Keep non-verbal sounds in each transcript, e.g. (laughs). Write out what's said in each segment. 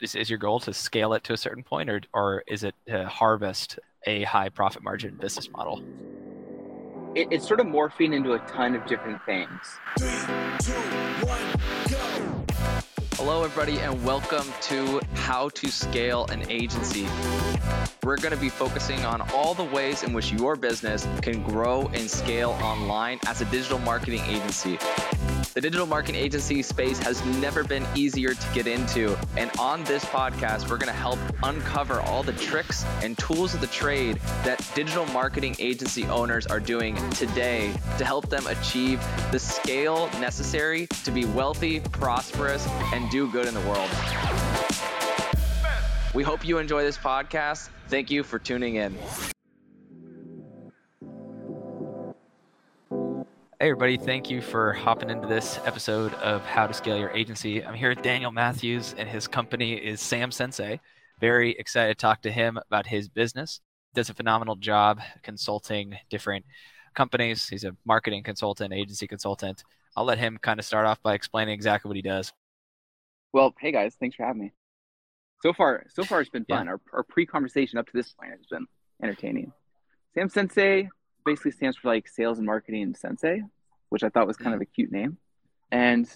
Is, is your goal to scale it to a certain point, or or is it to harvest a high profit margin business model? It, it's sort of morphing into a ton of different things. Three, two, one. Hello, everybody, and welcome to How to Scale an Agency. We're going to be focusing on all the ways in which your business can grow and scale online as a digital marketing agency. The digital marketing agency space has never been easier to get into. And on this podcast, we're going to help uncover all the tricks and tools of the trade that digital marketing agency owners are doing today to help them achieve the scale necessary to be wealthy, prosperous, and do good in the world. We hope you enjoy this podcast. Thank you for tuning in. Hey, everybody. Thank you for hopping into this episode of How to Scale Your Agency. I'm here with Daniel Matthews, and his company is Sam Sensei. Very excited to talk to him about his business. Does a phenomenal job consulting different companies. He's a marketing consultant, agency consultant. I'll let him kind of start off by explaining exactly what he does. Well, hey guys, thanks for having me. So far, so far it's been fun. Yeah. Our, our pre-conversation up to this point has been entertaining. Sam Sensei basically stands for like sales and marketing sensei, which I thought was kind of a cute name. And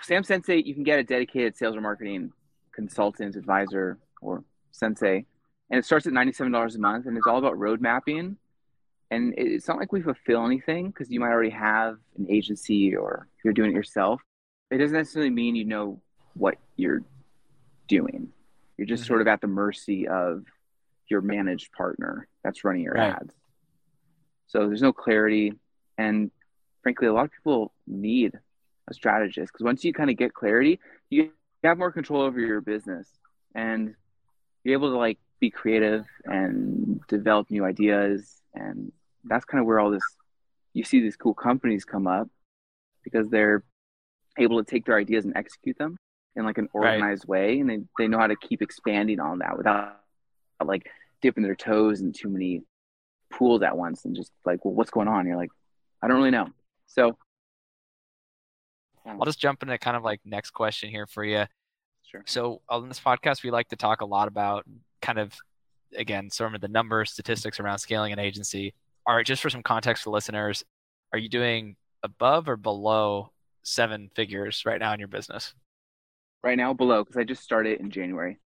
Sam Sensei, you can get a dedicated sales or marketing consultant, advisor, or sensei. And it starts at $97 a month and it's all about road mapping. And it's not like we fulfill anything because you might already have an agency or you're doing it yourself. It doesn't necessarily mean you know what you're doing. You're just mm-hmm. sort of at the mercy of your managed partner that's running your right. ads. So there's no clarity. And frankly, a lot of people need a strategist because once you kind of get clarity, you have more control over your business and you're able to like be creative and develop new ideas. And that's kind of where all this, you see these cool companies come up because they're able to take their ideas and execute them in like an organized right. way. And they, they know how to keep expanding on that without like dipping their toes in too many pools at once and just like, well, what's going on? You're like, I don't really know. So I'll just jump into kind of like next question here for you. Sure. So on this podcast, we like to talk a lot about kind of again some of the numbers, statistics around scaling an agency. All right, just for some context for listeners, are you doing above or below seven figures right now in your business? Right now, below because I just started in January.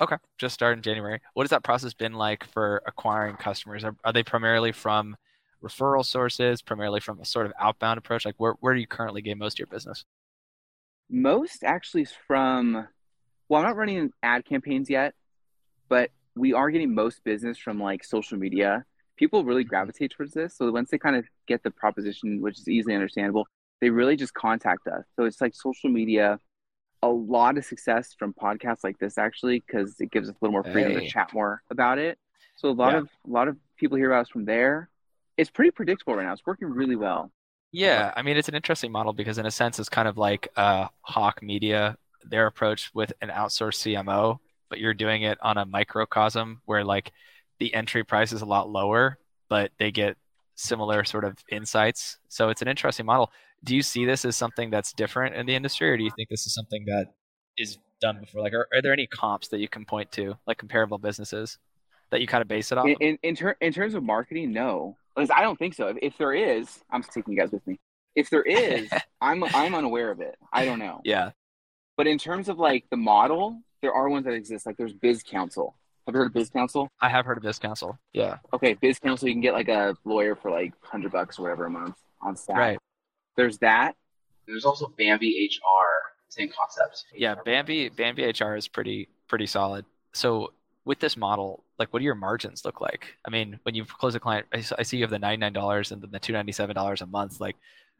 Okay, just started in January. What has that process been like for acquiring customers? Are, are they primarily from referral sources, primarily from a sort of outbound approach? Like where, where do you currently get most of your business? Most actually is from, well, I'm not running ad campaigns yet, but we are getting most business from like social media. People really mm-hmm. gravitate towards this. So once they kind of get the proposition, which is easily understandable, they really just contact us. So it's like social media, a lot of success from podcasts like this actually, because it gives us a little more freedom hey. to chat more about it. So a lot yeah. of a lot of people hear about us from there it's pretty predictable right now. It's working really well. Yeah, I mean it's an interesting model because in a sense it's kind of like uh, Hawke Media, their approach with an outsourced CMO, but you're doing it on a microcosm where like the entry price is a lot lower, but they get similar sort of insights. So it's an interesting model. Do you see this as something that's different in the industry, or do you think this is something that is done before? Like, are, are there any comps that you can point to, like comparable businesses, that you kind of base it off? In in, in, ter- in terms of marketing, no. I don't think so. If, if there is, I'm taking you guys with me. If there is, (laughs) I'm I'm unaware of it. I don't know. Yeah. But in terms of like the model, there are ones that exist. Like there's Biz Counsel. Have you heard of Biz Counsel? I have heard of Biz Counsel. Yeah. Okay, Biz Counsel. You can get like a lawyer for like hundred bucks or whatever a month on staff. Right. There's that. There's also Bambee HR. Same concept. Yeah, Bambee Bambee HR is pretty pretty solid. So with this model, like what do your margins look like? I mean, when you close a client, I, see you have the $99 and then the $297 a month. Like,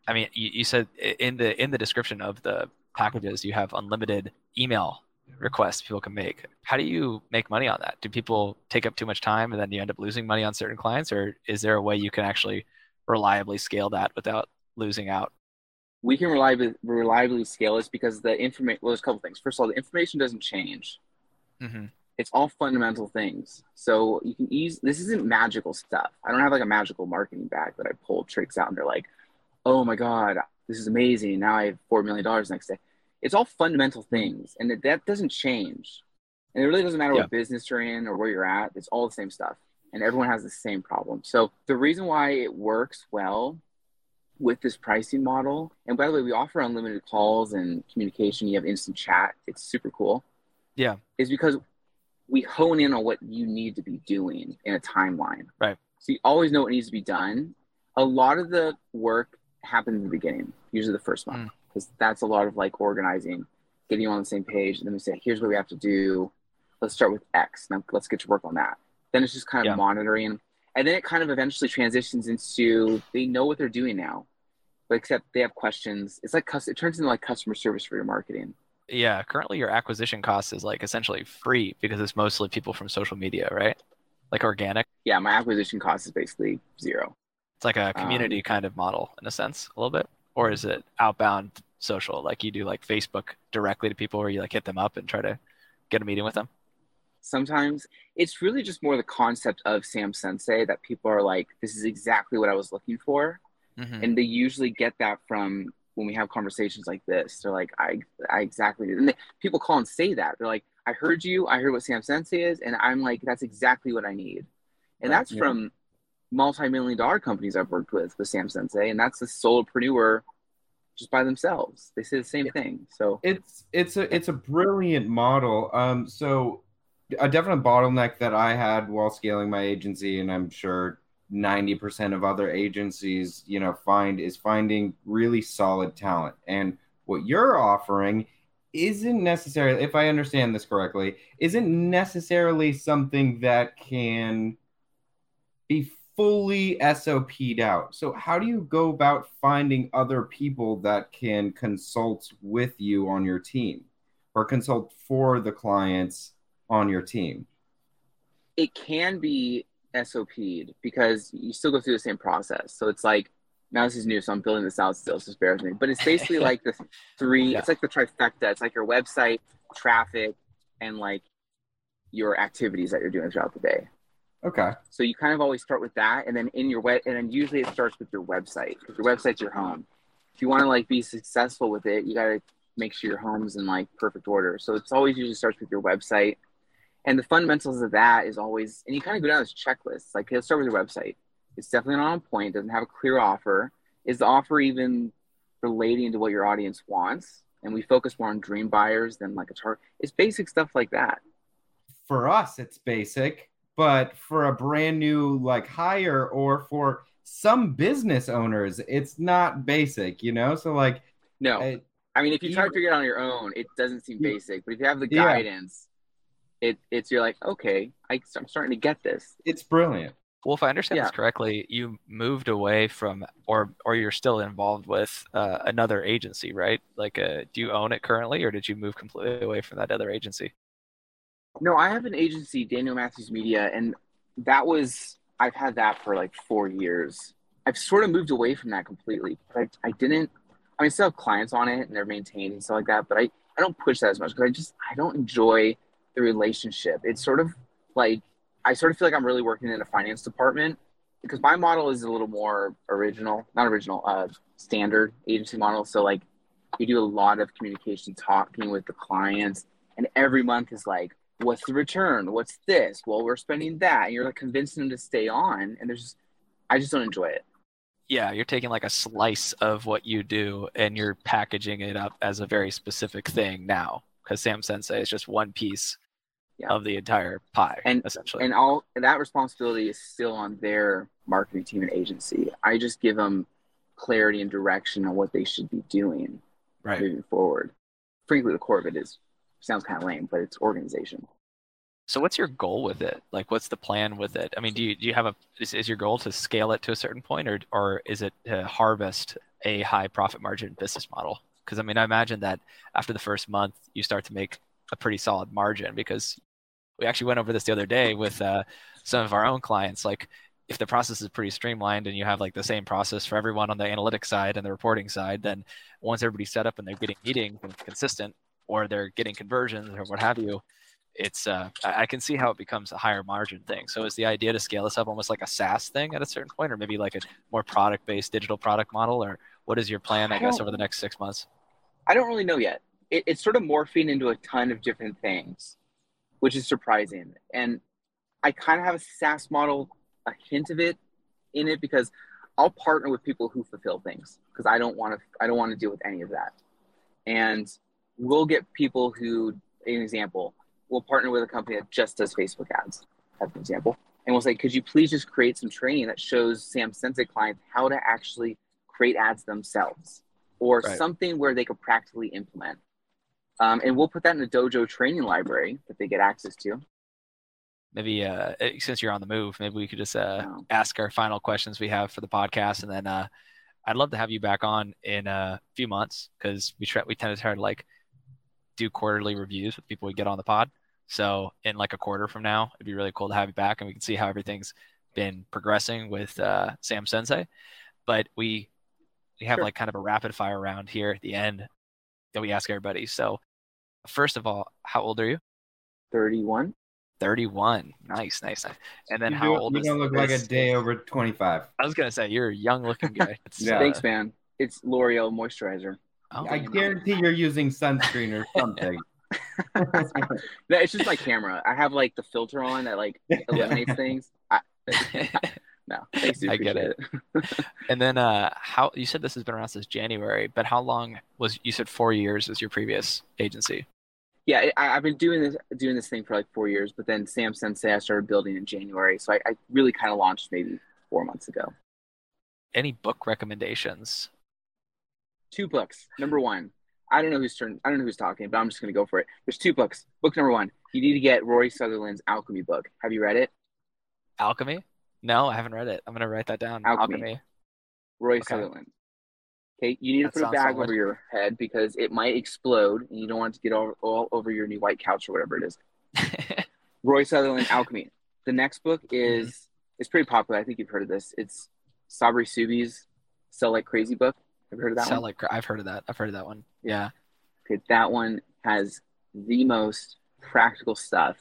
I mean, you, you said in the in the description of the packages, you have unlimited email requests people can make. How do you make money on that? Do people take up too much time and then you end up losing money on certain clients, or is there a way you can actually reliably scale that without losing out? We can reliably reliably scale this because the information. Well, there's a couple things. First of all, the information doesn't change. Mm-hmm it's all fundamental things. So you can use this isn't magical stuff. I don't have like a magical marketing bag that I pull tricks out and they're like, oh my God, this is amazing. Now I have four million dollars next day. It's all fundamental things and that, that doesn't change. And it really doesn't matter Yeah. what business you're in or where you're at, it's all the same stuff. And everyone has the same problem. So the reason why it works well with this pricing model, and by the way, we offer unlimited calls and communication. You have instant chat. It's super cool. Yeah. Is because we hone in on what you need to be doing in a timeline. Right. So you always know what needs to be done. A lot of the work happens in the beginning, usually the first month, Mm. because that's a lot of like organizing, getting you on the same page. And then we say, here's what we have to do. Let's start with X. Now let's get to work on that. Then it's just kind of Yeah. monitoring. And then it kind of eventually transitions into they know what they're doing now, but except they have questions. It's like it turns into like customer service for your marketing. Yeah, currently your acquisition cost is like essentially free because it's mostly people from social media, right? Like organic. Yeah, my acquisition cost is basically zero. It's like a Um, community kind of model in a sense, a little bit. Or is it outbound social, like you do like Facebook directly to people, where you like hit them up and try to get a meeting with them? Sometimes it's really just more the concept of Sam Sensei that people are like, this is exactly what I was looking for. Mhm. and they usually get that from when we have conversations like this. They're like, I, I exactly did. And they, people call and say that. They're like, I heard you. I heard what Sam Sensei is. And I'm like, that's exactly what I need. And Right, that's yeah. from multi-million dollar companies I've worked with, with Sam Sensei. And that's the solopreneur just by themselves. They say the same thing. So it's it's a it's a brilliant model. Um, so a definite bottleneck that I had while scaling my agency, and I'm sure 90% of other agencies, you know, find is finding really solid talent. And what you're offering isn't necessarily, if I understand this correctly, isn't necessarily something that can be fully SOP'd out. So how do you go about finding other people that can consult with you on your team or consult for the clients on your team? it can be SOP'd because you still go through the same process. So it's like now this is new, so I'm building this out still. So just bear with me. But it's basically (laughs) like the three. Yeah. It's like the trifecta. It's like your website, traffic, and like your activities that you're doing throughout the day. Okay. So you kind of always start with that, and then in your web, and then usually it starts with your website because your website's your home. If you want to like be successful with it, you got to make sure your home's in like perfect order. So it's always usually starts with your website, and the fundamentals of that is always, and you kind of go down this checklist. Like let's start with your website. It's definitely not on point. Doesn't have a clear offer. Is the offer even relating to what your audience wants? And we focus more on dream buyers than like a target. It's basic stuff like that. For us, it's basic, but for a brand new like hire or for some business owners, it's not basic, you know? So like No, I- I mean, if you try to figure it out on your own, it doesn't seem basic. But if you have the guidance, it it's you're like, okay, I, I'm starting to get this. it's brilliant. Well, if I understand this correctly, you moved away from, or or you're still involved with uh, another agency, right? Like, uh, do you own it currently, or did you move completely away from that other agency? No, I have an agency, Daniel Matthews Media, and that was I've had that for like four years. I've sort of moved away from that completely. But I, I didn't. I mean, I still have clients on it and they're maintained and stuff like that. But I I don't push that as much because I just I don't enjoy the relationship. It's sort of like I sort of feel like I'm really working in a finance department because my model is a little more original, not original, uh, standard agency model. So like we do a lot of communication, talking with the clients, and every month is like, what's the return? What's this? Well, we're spending that. And you're like convincing them to stay on, and there's just I just don't enjoy it. Yeah, you're taking like a slice of what you do and you're packaging it up as a very specific thing now, because Sam Sensei is just one piece Yeah. of the entire pie, And- essentially. and all and that responsibility is still on their marketing team and agency. I just give them clarity and direction on what they should be doing right. moving forward. Frankly, the core of it is sounds kind of lame, but it's organization. So what's your goal with it? Like, what's the plan with it? I mean, do you do you have a is, is your goal to scale it to a certain point, or or is it to harvest a high profit margin business model? Because I mean, I imagine that after the first month, you start to make a pretty solid margin. Because we actually went over this the other day with uh, some of our own clients. Like, if the process is pretty streamlined and you have like the same process for everyone on the analytics side and the reporting side, then once everybody's set up and they're getting meetings and it's consistent, or they're getting conversions or what have you, it's uh, I can see how it becomes a higher margin thing. So is the idea to scale this up almost like a SaaS thing at a certain point, or maybe like a more product based digital product model, or what is your plan? I, I guess over the next six months. I don't really know yet. It, it's sort of morphing into a ton of different things. Which is surprising. And I kind of have a SaaS model, a hint of it in it because I'll partner with people who fulfill things because I don't want to I don't want to deal with any of that. And we'll get people who, an example, we'll partner with a company that just does Facebook ads, as an example. And we'll say, could you please just create some training that shows Sam Sensei clients how to actually create ads themselves or right. something where they could practically implement. Um, and we'll put that in the dojo training library that they get access to maybe uh, eh, since you're on the move, maybe we could just uh, ask our final questions we have for the podcast, and then uh, I'd love to have you back on in a few months because we try we tend to try to like do quarterly reviews with people we get on the pod. So in like a quarter from now, it'd be really cool to have you back, and we can see how everything's been progressing with uh, Sam Sensei. But we we have sure. like kind of a rapid fire round here at the end that we ask everybody. So first of all, how old are you? 31. 31. Nice, nice, nice. And then you how old you is You don't look like a day over 25. I was going to say, you're a young looking guy. (laughs) yeah. Uh, Thanks, man. It's L'Oreal moisturizer. Oh, I guarantee you're using sunscreen or something. (laughs) (laughs) no, it's just my camera. I have like the filter on that like eliminates things. I, no, I get it. it. (laughs) and then, uh, how you said this has been around since January, but how long was you said four years as your previous agency? yeah, I, have been doing this doing this thing for like four years, but then Sam Sensei I started building in January, so I, I really kind of launched maybe four months ago. Any book recommendations? Two books. Number one, I don't know who's turn. I don't know who's talking, but I'm just gonna go for it. There's two books. Book number one, you need to get Rory Sutherland's Alchemy book. Have you read it? Alchemy? No, I haven't read it. I'm gonna write that down. Alchemy. Alchemy. Roy okay. Sutherland. Okay, you need that to put a bag solid. over your head because it might explode, and you don't want it to get all, all over your new white couch or whatever it is. (laughs) Roy Sutherland Alchemy. The next book (laughs) is mm-hmm. it's pretty popular. I think you've heard of this. It's Sabri Suby's Sell Like Crazy book. Have you heard of that Sell one? Like I've heard of that. I've heard of that one. Yeah. Okay, that one has the most practical stuff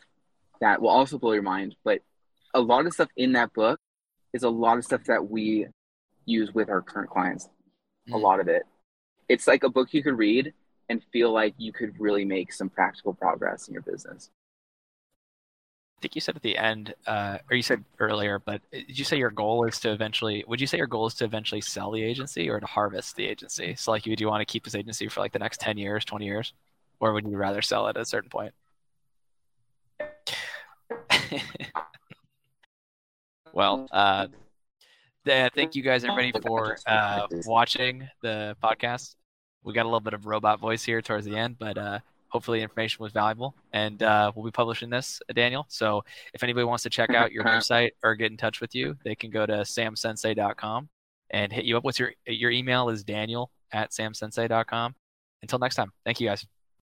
that will also blow your mind. But a lot of stuff in that book is a lot of stuff that we use with our current clients a mm. lot of it. It's like a book you could read and feel like you could really make some practical progress in your business. I think you said at the end, uh, or you said earlier, but did you say your goal is to eventually? Would you say your goal is to eventually sell the agency or to harvest the agency? So, like, you do you want to keep this agency for like the next ten years, twenty years, or would you rather sell it at a certain point? (laughs) well, uh, uh, thank you guys, everybody, for uh, watching the podcast. We got a little bit of robot voice here towards the end, but uh, hopefully, information was valuable. And uh, we'll be publishing this, uh, Daniel. So if anybody wants to check out your (laughs) website or get in touch with you, they can go to samsensei.com and hit you up. with your your email is Daniel at samsensei.com. Until next time, thank you guys.